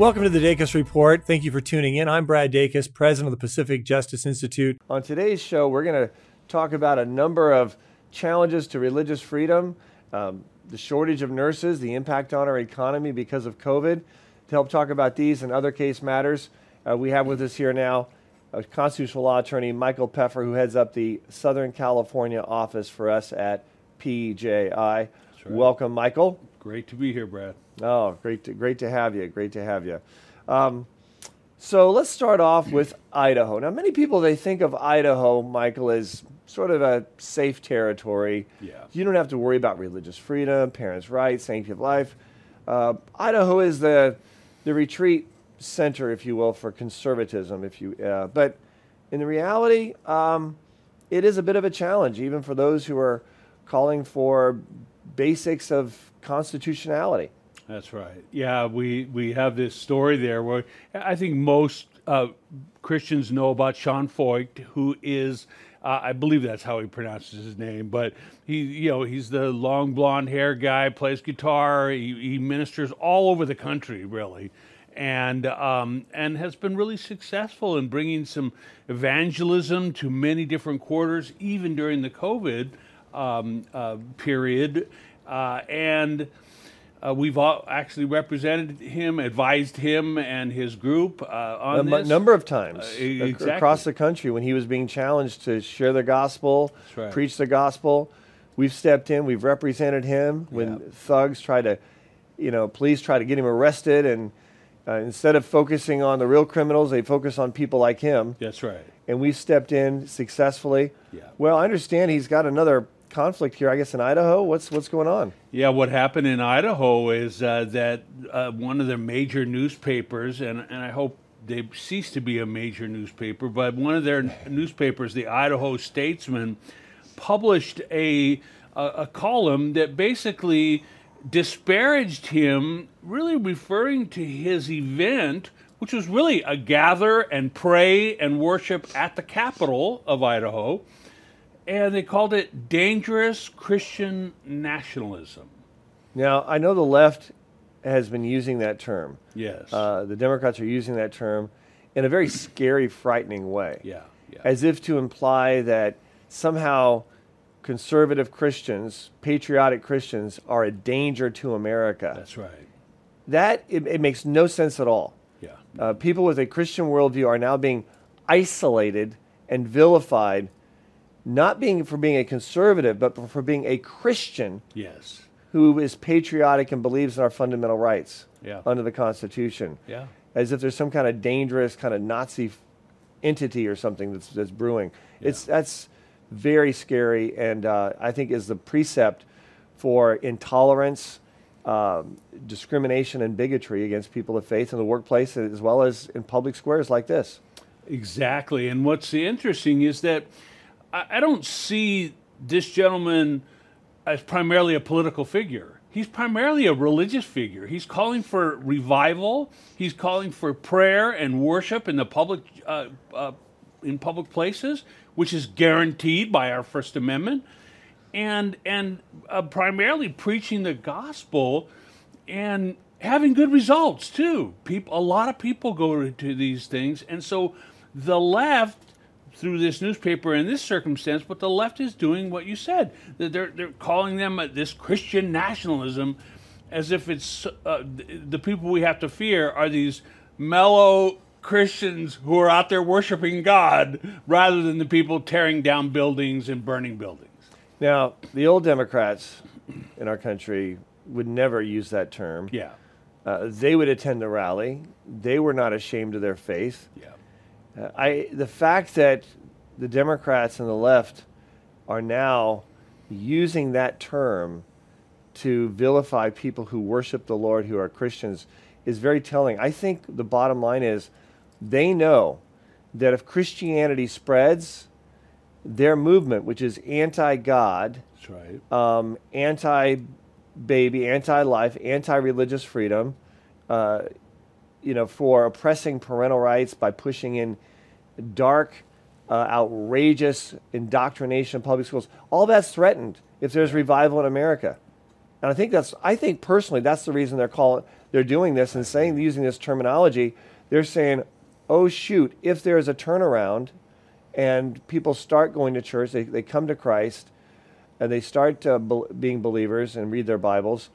Welcome to the Dacus Report. Thank you for tuning in. I'm Brad Dacus, president of the Pacific Justice Institute. On today's show, we're going to talk about a number of challenges to religious freedom, um, the shortage of nurses, the impact on our economy because of COVID. To help talk about these and other case matters, uh, we have with us here now a constitutional law attorney, Michael Peffer, who heads up the Southern California office for us at PJI. Right. Welcome, Michael. Great to be here, Brad. Oh, great to, great to have you. Great to have you. Um, so let's start off with Idaho. Now, many people they think of Idaho, Michael, as sort of a safe territory. Yeah. You don't have to worry about religious freedom, parents' rights, sanctity of life. Uh, Idaho is the the retreat center, if you will, for conservatism. If you, uh, but in the reality, um, it is a bit of a challenge, even for those who are calling for basics of constitutionality. That's right. Yeah, we, we have this story there where I think most uh, Christians know about Sean Feucht, who is, uh, I believe that's how he pronounces his name, but he, you know, he's the long blonde hair guy, plays guitar, he, he ministers all over the country, really and um, and has been really successful in bringing some evangelism to many different quarters, even during the COVID um, uh, period. Uh, and uh, we've actually represented him, advised him and his group uh, on a this. number of times uh, exactly. across the country when he was being challenged to share the gospel, right. preach the gospel. We've stepped in, we've represented him when Yeah. thugs try to, you know, police try to get him arrested, and uh, instead of focusing on the real criminals, they focus on people like him. That's right. And we stepped in successfully. Yeah. Well, I understand he's got another conflict here. I guess in Idaho. What's what's going on? Yeah, what happened in Idaho is uh, that uh, one of their major newspapers, and, and I hope they cease to be a major newspaper, but one of their newspapers, the Idaho Statesman, published a, a, a column that basically disparaged him, really referring to his event, which was really a gather and pray and worship at the capital of Idaho and they called it dangerous Christian nationalism. Now I know the left has been using that term. Yes. Uh, the Democrats are using that term in a very scary, frightening way. yeah. Yeah. As if to imply that somehow conservative Christians, patriotic Christians, are a danger to America. That's right. that it, it makes no sense at all. Yeah. Uh, people with a Christian worldview are now being isolated and vilified, not being for being a conservative, but for being a Christian Yes. who is patriotic and believes in our fundamental rights Yeah. under the Constitution. Yeah. As if there's some kind of dangerous kind of Nazi entity or something that's, that's brewing. It's that's very scary, and uh, I think is the precept for intolerance, um, discrimination, and bigotry against people of faith in the workplace as well as in public squares like this. Exactly. And what's interesting is that I, I don't see this gentleman as primarily a political figure. He's primarily a religious figure. He's calling for revival. He's calling for prayer and worship in the public uh, uh, in public places, which is guaranteed by our First Amendment, and and uh, primarily preaching the gospel and having good results too. People, a lot of people go to, to these things, and so the left, through this newspaper in this circumstance, but the left is doing what you said. They're they're calling them uh, this Christian nationalism, as if it's uh, the, the people we have to fear are these mellow Christians who are out there worshiping God, rather than the people tearing down buildings and burning buildings. Now, the old Democrats in our country would never use that term. Yeah, Uh, they would attend the rally. They were not ashamed of their faith. yeah, Uh, I the fact that the Democrats and the left are now using that term to vilify people who worship the Lord who are Christians is very telling. I think the bottom line is they know that if Christianity spreads, their movement, which is anti God, That's right. um, anti baby, anti life, anti religious freedom, uh, you know, for oppressing parental rights by pushing in dark, uh, outrageous indoctrination of public schools. All that's threatened if there's revival in America. And I think that's, I think personally, that's the reason they're calling, they're doing this and saying, using this terminology. They're saying, oh, shoot, if there's a turnaround and people start going to church, they, they come to Christ, and they start uh, be- being believers and read their Bibles,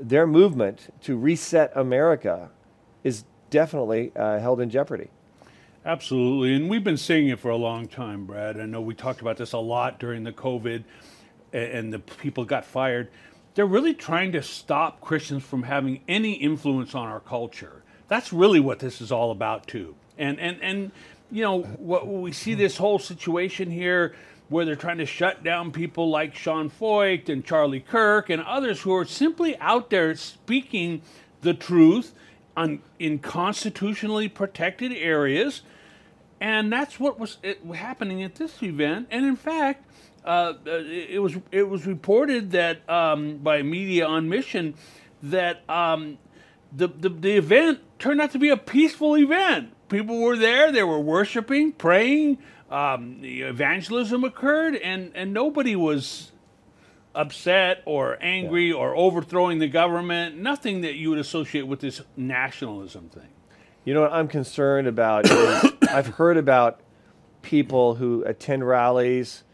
their movement to reset America is definitely uh, held in jeopardy. Absolutely. And we've been seeing it for a long time, Brad. I know we talked about this a lot during the COVID and the people got fired. They're really trying to stop Christians from having any influence on our culture. That's really what this is all about, too. And, and, and you know, what we see this whole situation here where they're trying to shut down people like Sean Feucht and Charlie Kirk and others who are simply out there speaking the truth on, in constitutionally protected areas and that's what was it, happening at this event. And in fact, uh, it, it was it was reported that um, by Media on Mission that um, the, the the event turned out to be a peaceful event. People were there; they were worshiping, praying. Um, the evangelism occurred, and and nobody was upset or angry or overthrowing the government. Nothing that you would associate with this nationalism thing. You know what I'm concerned about is I've heard about people who attend rallies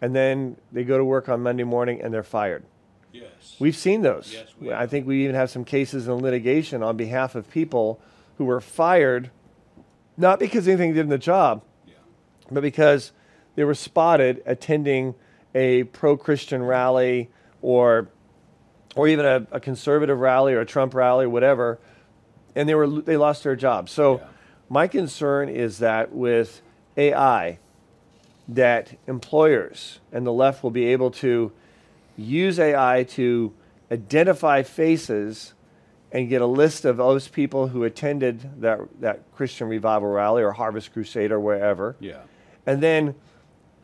and then they go to work on Monday morning and they're fired. Yes. We've seen those. Yes, we I think we even have some cases in litigation on behalf of people who were fired not because anything they did in the job, but because they were spotted attending a pro-Christian rally or or even a, a conservative rally or a Trump rally or whatever, and they were they lost their job. So Yeah. My concern is that with AI, that employers and the left will be able to use AI to identify faces and get a list of those people who attended that that Christian revival rally or Harvest Crusade or wherever Yeah. and then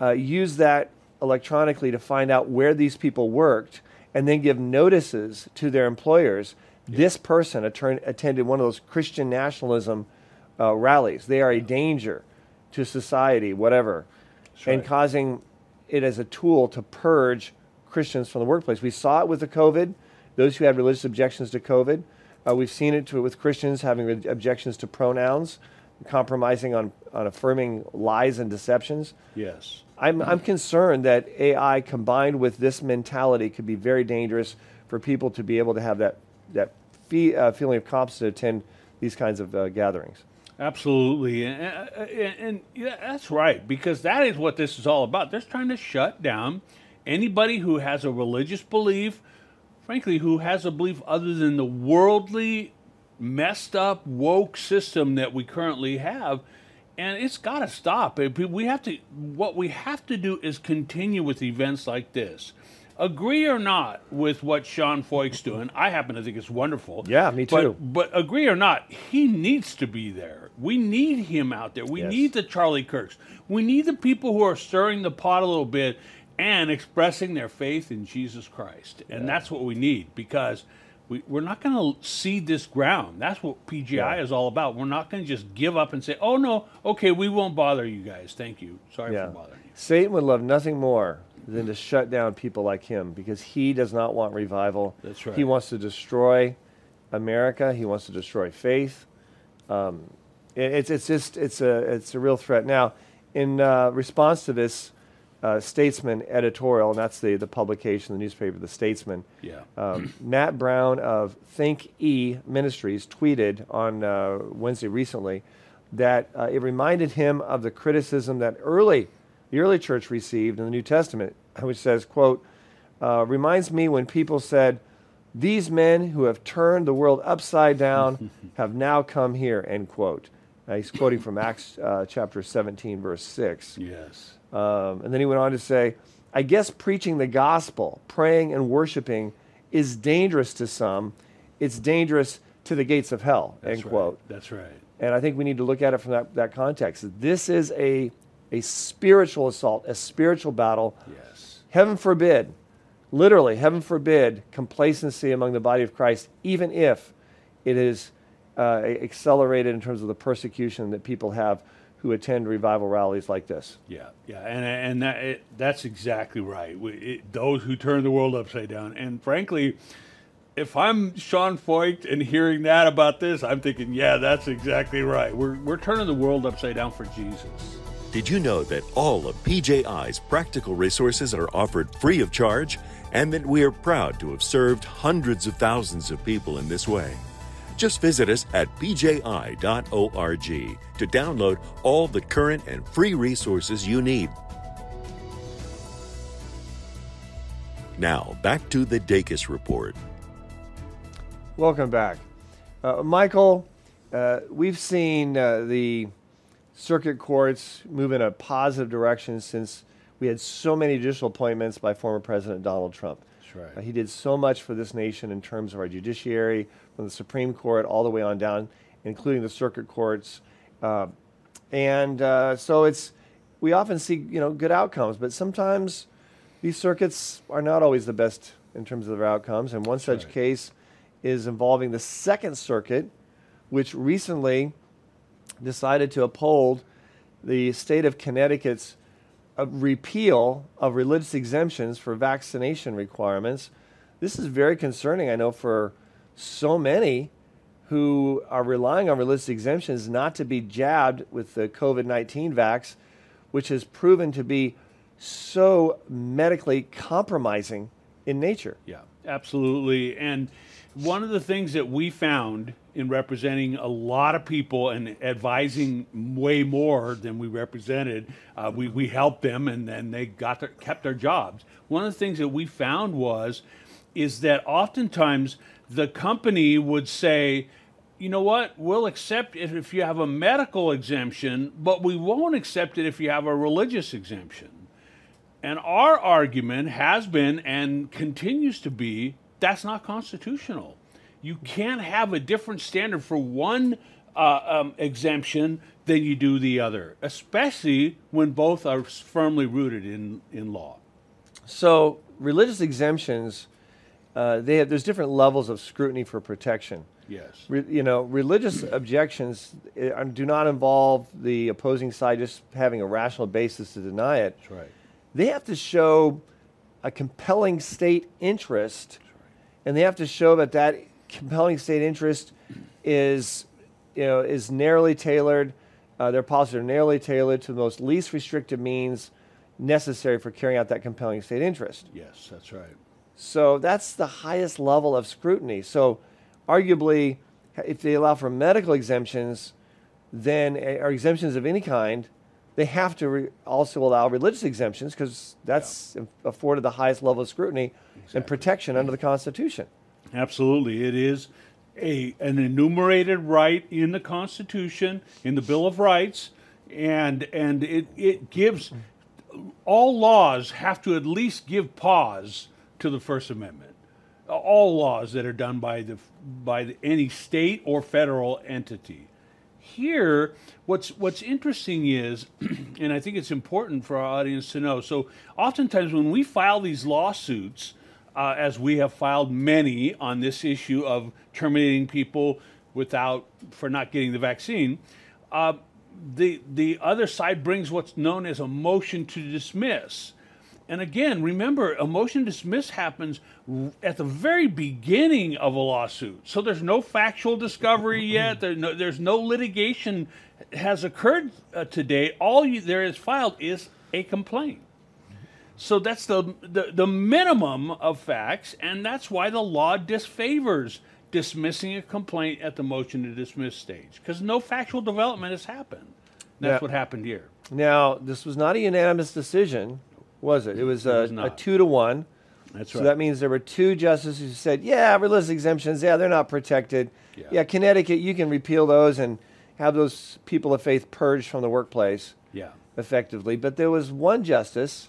uh, use that electronically to find out where these people worked, and then give notices to their employers. This person attend- attended one of those Christian nationalism uh, rallies. They are a danger to society, whatever, and right. causing it as a tool to purge Christians from the workplace. We saw it with the COVID. Those who had religious objections to COVID. Uh, we've seen it to, with Christians having re- objections to pronouns, compromising on, on affirming lies and deceptions. Yes. I'm, I'm concerned that AI combined with this mentality could be very dangerous for people to be able to have that, that fee, uh, feeling of confidence to attend these kinds of uh, gatherings. Absolutely, and, and, and yeah, that's right because that is what this is all about. They're trying to shut down anybody who has a religious belief, frankly, who has a belief other than the worldly, messed up, woke system that we currently have. And it's got to stop. We have to. What we have to do is continue with events like this. Agree or not with what Sean Feucht's doing, I happen to think it's wonderful. Yeah, me too. but agree or not, he needs to be there. We need him out there. We Yes. need the Charlie Kirks. We need the people who are stirring the pot a little bit and expressing their faith in Jesus Christ. And that's what we need because we, we're not going to cede this ground. That's what PJI is all about. We're not going to just give up and say, oh, no, okay, we won't bother you guys. Thank you. Sorry Yeah. for bothering you. Satan would love nothing more than to shut down people like him because he does not want revival. That's right. He wants to destroy America. He wants to destroy faith. Um, it- it's it's just it's a it's a real threat. Now, in uh, response to this uh, Statesman editorial, and that's the the publication, the newspaper, the Statesman. Yeah. Um, Matt Brown of Think E Ministries tweeted on uh, Wednesday recently that uh, it reminded him of the criticism that early the early church received in the New Testament, which says, "quote uh, Reminds me when people said." These men who have turned the world upside down have now come here. End quote. Uh, he's quoting from Acts uh, chapter 17, verse 6. yes. Um, and then he went on to say, I guess preaching the gospel, praying and worshiping is dangerous to some. It's dangerous to the gates of hell, That's end right. quote. That's right. And I think we need to look at it from that, that context. This is a, a spiritual assault, a spiritual battle. Yes. Heaven forbid, literally, heaven forbid, complacency among the body of Christ, even if it is uh, accelerated in terms of the persecution that people have who attend revival rallies like this. Yeah, yeah, and and that it, that's exactly right. We, it, those who turn the world upside down, and frankly, if I'm Sean Feucht and hearing that about this, I'm thinking, yeah, that's exactly right. We're we're turning the world upside down for Jesus. Did you know that all of PJI's practical resources are offered free of charge and that we are proud to have served hundreds of thousands of people in this way? Just visit us at pji.org to download all the current and free resources you need. Now, back to the Dacus Report. Welcome back. Uh, Michael, uh, we've seen uh, the circuit courts move in a positive direction since we had so many judicial appointments by former President Donald Trump. That's right. Uh, he did so much for this nation in terms of our judiciary, from the Supreme Court all the way on down, including the circuit courts. Uh, and uh, so it's we often see you know good outcomes, but sometimes these circuits are not always the best in terms of their outcomes. And one such right. case is involving the Second Circuit, which recently decided to uphold the state of Connecticut's uh, repeal of religious exemptions for vaccination requirements. This is very concerning, I know, for so many who are relying on religious exemptions not to be jabbed with the COVID 19 vax, which has proven to be so medically compromising in nature. Yeah, absolutely. And one of the things that we found in representing a lot of people and advising way more than we represented, uh, we, we helped them and then they got their, kept their jobs. One of the things that we found was is that oftentimes the company would say, you know what, we'll accept it if you have a medical exemption, but we won't accept it if you have a religious exemption. And our argument has been and continues to be that's not constitutional. You can't have a different standard for one uh, um, exemption than you do the other, especially when both are firmly rooted in, in law. So, religious exemptions, uh, they have, there's different levels of scrutiny for protection. Yes. Re, you know, religious objections uh, do not involve the opposing side just having a rational basis to deny it. That's right. They have to show a compelling state interest, and they have to show that that compelling state interest is, you know, is narrowly tailored. Uh, their policies are narrowly tailored to the most least restrictive means necessary for carrying out that compelling state interest. Yes, that's right. So that's the highest level of scrutiny. So, arguably, if they allow for medical exemptions, then eh, or exemptions of any kind, they have to re- also allow religious exemptions because that's afforded the highest level of scrutiny and protection under the Constitution. Absolutely. It is a, an enumerated right in the Constitution, in the Bill of Rights, and, and it, it gives all laws have to at least give pause to the First Amendment. All laws that are done by the by the, any state or federal entity. Here, what's what's interesting is, and I think it's important for our audience to know. So, oftentimes when we file these lawsuits, uh, as we have filed many on this issue of terminating people without for not getting the vaccine, uh, the the other side brings what's known as a motion to dismiss. And again, remember, a motion to dismiss happens at the very beginning of a lawsuit. So there's no factual discovery yet. There no, there's no litigation has occurred uh, to date. All you, there is filed is a complaint. So that's the, the the minimum of facts, and that's why the law disfavors dismissing a complaint at the motion to dismiss stage because no factual development has happened. That's what happened here. Now, this was not a unanimous decision, was it? It was, a, was a two to one. That's So right. So that means there were two justices who said, yeah, religious exemptions, yeah, they're not protected. Yeah. Yeah, Connecticut, you can repeal those and have those people of faith purged from the workplace yeah. effectively. But there was one justice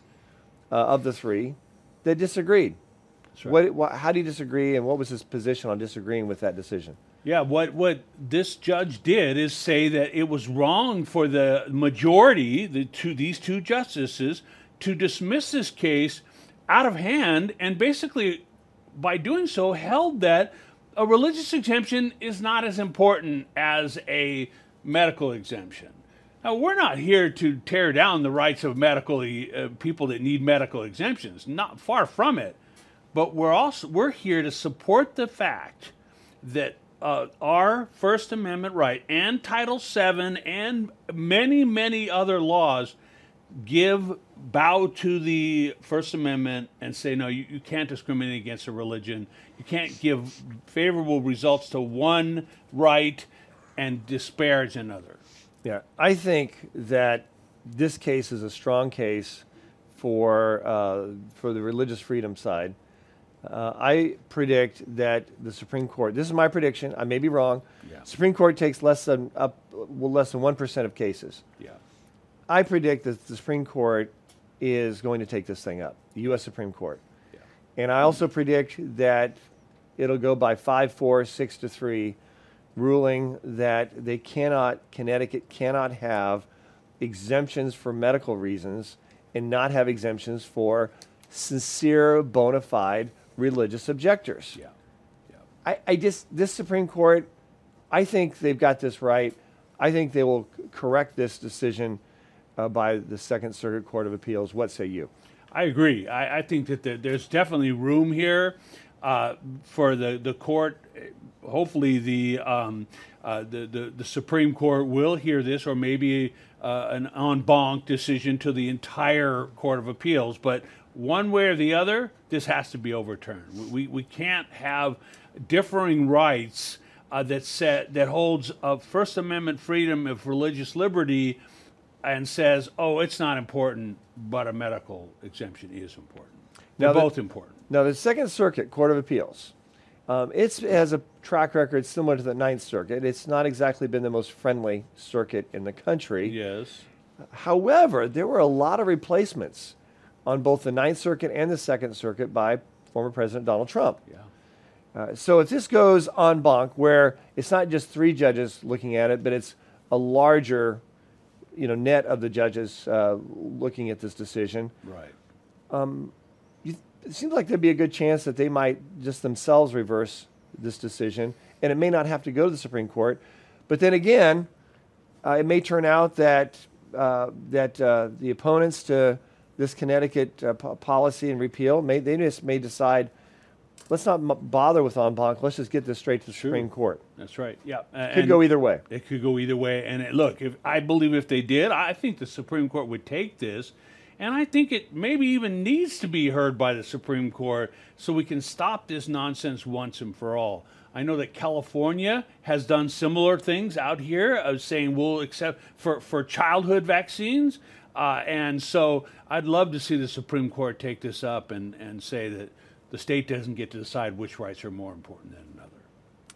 uh, of the three that disagreed. That's right. What, what, how do you disagree, and what was his position on disagreeing with that decision? Yeah, what what this judge did is say that it was wrong for the majority, the two these two justices, to dismiss this case out of hand, and basically, by doing so, held that a religious exemption is not as important as a medical exemption. Now, we're not here to tear down the rights of medical uh, people that need medical exemptions. Not far from it, but we're also we're here to support the fact that uh, our First Amendment right and Title VII and many many other laws give bow to the First Amendment and say no, you, you can't discriminate against a religion. You can't give favorable results to one right and disparage another. Yeah, I think that this case is a strong case for uh, for the religious freedom side. Uh, I predict that the Supreme Court. This is my prediction. I may be wrong. Yeah. Supreme Court takes less than up well, less than one percent of cases. Yeah. I predict that the Supreme Court is going to take this thing up. The U.S. Supreme Court. Yeah. And I also predict that it'll go by five, four, six to three ruling that they cannot, Connecticut cannot have exemptions for medical reasons and not have exemptions for sincere, bona fide religious objectors. Yeah. Yeah. I, I just, this Supreme Court, I think they've got this right. I think they will correct this decision uh, by the Second Circuit Court of Appeals. What say you? I agree. I, I think that there, there's definitely room here uh, for the, the court hopefully the, um, uh, the, the, the Supreme Court will hear this, or maybe uh, an en banc decision to the entire Court of Appeals. But one way or the other, this has to be overturned. We, we can't have differing rights uh, that set that holds a First Amendment freedom of religious liberty and says, "Oh, it's not important, but a medical exemption is important." They're Now the- both important. Now, the Second Circuit Court of Appeals, um, it's, it has a track record similar to the Ninth Circuit. It's not exactly been the most friendly circuit in the country. Yes. However, there were a lot of replacements on both the Ninth Circuit and the Second Circuit by former President Donald Trump. Yeah. Uh, so if this goes en banc, where it's not just three judges looking at it, but it's a larger, you know, net of the judges uh, looking at this decision, Right. you, it seems like there'd be a good chance that they might just themselves reverse this decision, and it may not have to go to the Supreme Court. But then again, uh, it may turn out that uh, that uh, the opponents to this Connecticut uh, po- policy and repeal may they just may decide, let's not m- bother with en banc. Let's just get this straight to the. Supreme Court. That's right. Yeah. A- Could go either way. It could go either way. And it, look, if I believe if they did, I think the Supreme Court would take this, and I think it maybe even needs to be heard by the Supreme Court so we can stop this nonsense once and for all. I know that California has done similar things out here of saying we'll accept for, for childhood vaccines. Uh, and so I'd love to see the Supreme Court take this up and, and say that the state doesn't get to decide which rights are more important than another.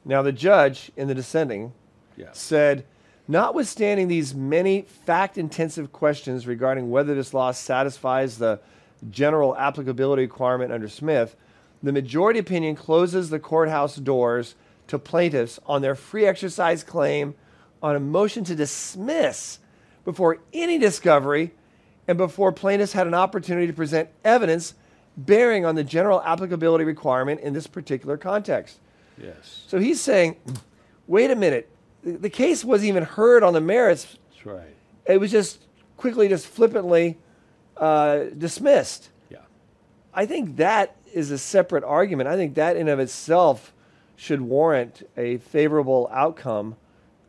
Now the judge in the dissenting Yeah. said, notwithstanding these many fact intensive questions regarding whether this law satisfies the general applicability requirement under Smith, the majority opinion closes the courthouse doors to plaintiffs on their free exercise claim on a motion to dismiss before any discovery and before plaintiffs had an opportunity to present evidence bearing on the general applicability requirement in this particular context. Yes. So he's saying, wait a minute, the the case wasn't even heard on the merits. That's right. It was just quickly, just flippantly uh, dismissed. Yeah. I think that is a separate argument. I think that in of itself should warrant a favorable outcome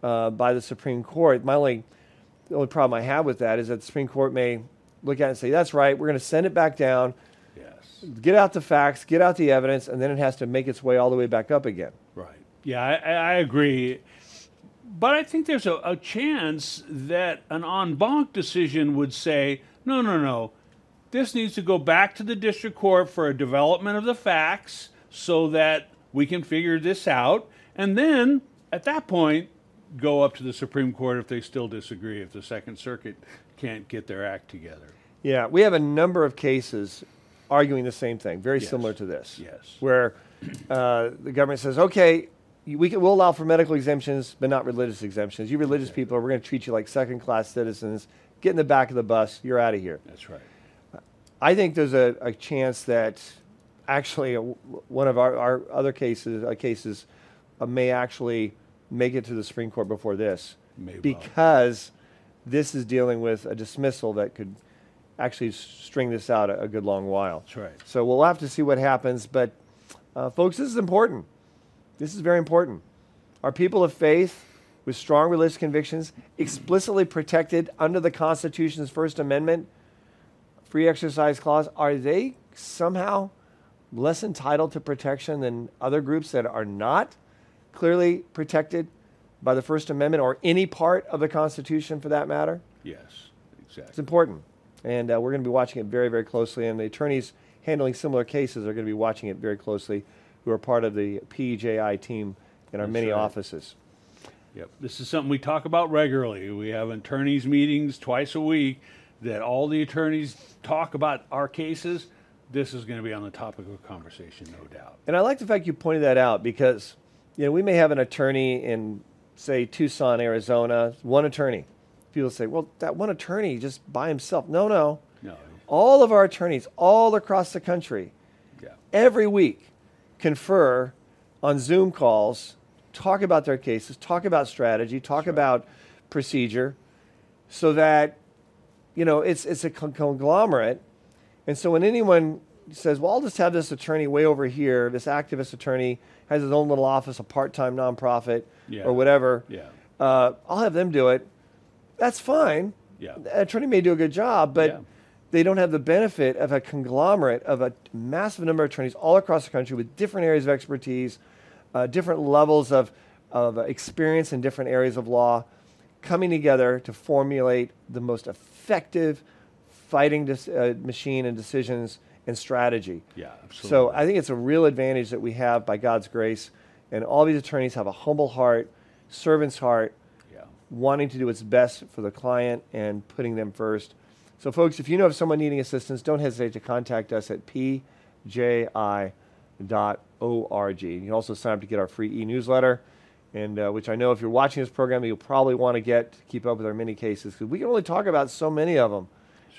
uh, by the Supreme Court. My only, the only problem I have with that is that the Supreme Court may look at it and say, that's right, we're going to send it back down. Get out the facts, get out the evidence, and then it has to make its way all the way back up again. Right. Yeah, I, I agree. But I think there's a, a chance that an en banc decision would say, no, no, no, this needs to go back to the district court for a development of the facts so that we can figure this out. And then at that point, go up to the Supreme Court if they still disagree, if the Second Circuit can't get their act together. Yeah, we have a number of cases arguing the same thing, very Yes. similar to this. Yes. Where uh, the government says, okay, we can, we'll allow for medical exemptions, but not religious exemptions. You religious people, we're going to treat you like second class citizens. Get in the back of the bus. You're out of here. That's right. I think there's a, a chance that actually uh, one of our, our other cases uh, cases uh, may actually make it to the Supreme Court before this May well. because this is dealing with a dismissal that could actually string this out a, a good long while. That's right. So we'll have to see what happens. But, uh, folks, this is important. This is very important. Are people of faith with strong religious convictions, explicitly protected under the Constitution's First Amendment, free exercise clause, are they somehow less entitled to protection than other groups that are not clearly protected by the First Amendment or any part of the Constitution for that matter? Yes, exactly. It's important. And uh, we're going to be watching it very, very closely. And the attorneys handling similar cases are going to be watching it very closely, who are part of the PJI team in our That's many right. offices. Yep. This is something we talk about regularly. We have attorneys meetings twice a week that all the attorneys talk about our cases. This is going to be on the topic of conversation, no doubt. And I like the fact you pointed that out because, you know, we may have an attorney in, say, Tucson, Arizona, one attorney. People say, well, that one attorney just by himself. No, no. No. All of our attorneys all across the country Yeah. every week confer on Zoom calls, talk about their cases, talk about strategy, talk about procedure, so that you know it's it's a conglomerate. And so when anyone says, "Well, I'll just have this attorney way over here," this activist attorney has his own little office, a part-time nonprofit, Yeah. or whatever. Yeah. Uh, I'll have them do it. That's fine. Yeah. The attorney may do a good job, but Yeah. they don't have the benefit of a conglomerate of a massive number of attorneys all across the country with different areas of expertise, uh, different levels of, of experience in different areas of law, coming together to formulate the most effective fighting dis- uh, machine and decisions and strategy. Yeah, absolutely. So I think it's a real advantage that we have by God's grace, and all these attorneys have a humble heart, servant's heart. Wanting to do what's best for the client and putting them first. So, folks, if you know of someone needing assistance, don't hesitate to contact us at pji.org. You can also sign up to get our free e newsletter, and uh, which I know if you're watching this program, you'll probably want to get to keep up with our many cases because we can only talk about so many of them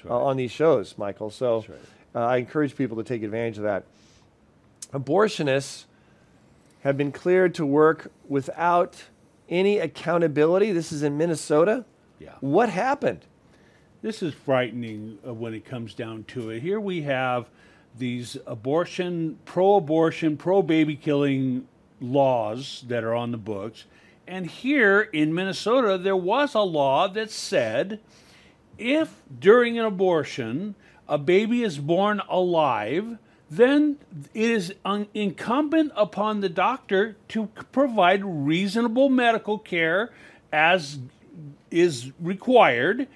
right. uh, on these shows, Michael. So right. uh, I encourage people to take advantage of that. Abortionists have been cleared to work without any accountability. This is in Minnesota. Yeah. What happened? This is frightening uh, when it comes down to it. Here we have these abortion, pro abortion, pro baby killing laws that are on the books. And here in Minnesota, there was a law that said if during an abortion a baby is born alive, then it is incumbent upon the doctor to provide reasonable medical care as is required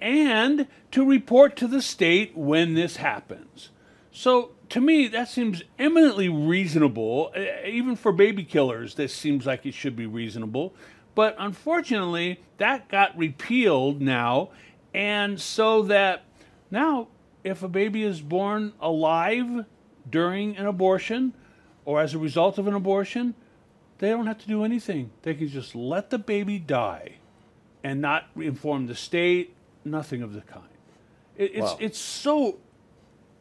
and to report to the state when this happens. So to me, that seems eminently reasonable. Even for baby killers, this seems like it should be reasonable. But unfortunately, that got repealed now. And so that now, if a baby is born alive during an abortion or as a result of an abortion, they don't have to do anything. They can just let the baby die and not inform the state, nothing of the kind. It, it's, Wow. it's so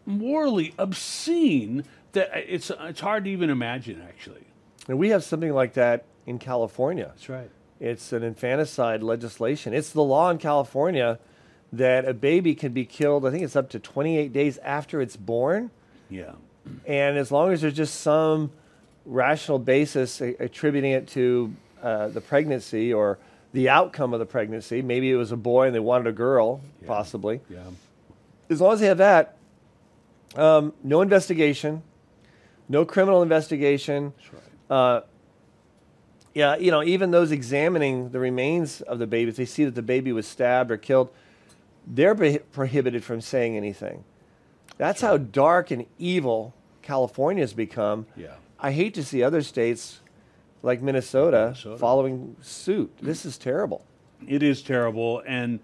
morally obscene that it's, it's hard to even imagine, actually. And we have something like that in California. That's right. It's an infanticide legislation. It's the law in California that a baby can be killed, I think it's up to 28 days after it's born. Yeah. And as long as there's just some rational basis a- attributing it to uh, the pregnancy or the outcome of the pregnancy, maybe it was a boy and they wanted a girl, Yeah. possibly. Yeah. As long as they have that, um, no investigation, no criminal investigation. That's right. Uh, yeah, you know, even those examining the remains of the baby, if they see that the baby was stabbed or killed, they're prohi- prohibited from saying anything. That's how dark and evil California's become. Yeah. I hate to see other states like Minnesota, Minnesota. following suit. This is terrible. It is terrible, and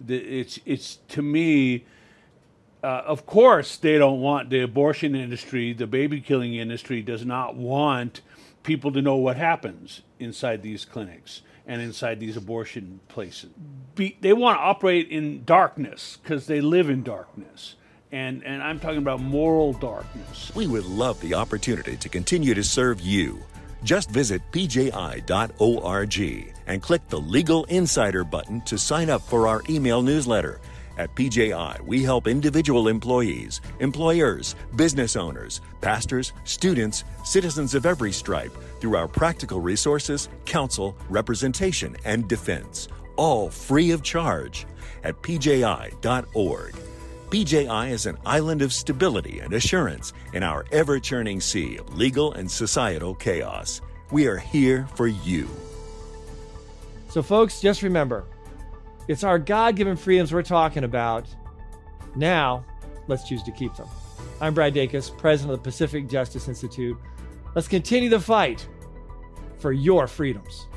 the, it's it's to me. Uh, of course, they don't want the abortion industry, the baby killing industry, does not want people to know what happens inside these clinics and inside these abortion places. Be, they want to operate in darkness because they live in darkness. And, and I'm talking about moral darkness. We would love the opportunity to continue to serve you. Just visit pji.org and click the Legal Insider button to sign up for our email newsletter. At PJI, we help individual employees, employers, business owners, pastors, students, citizens of every stripe through our practical resources, counsel, representation, and defense, all free of charge at pji.org. PJI is an island of stability and assurance in our ever churning sea of legal and societal chaos. We are here for you. So, folks, just remember it's our God given freedoms we're talking about. Now, let's choose to keep them. I'm Brad Dacus, president of the Pacific Justice Institute. Let's continue the fight for your freedoms.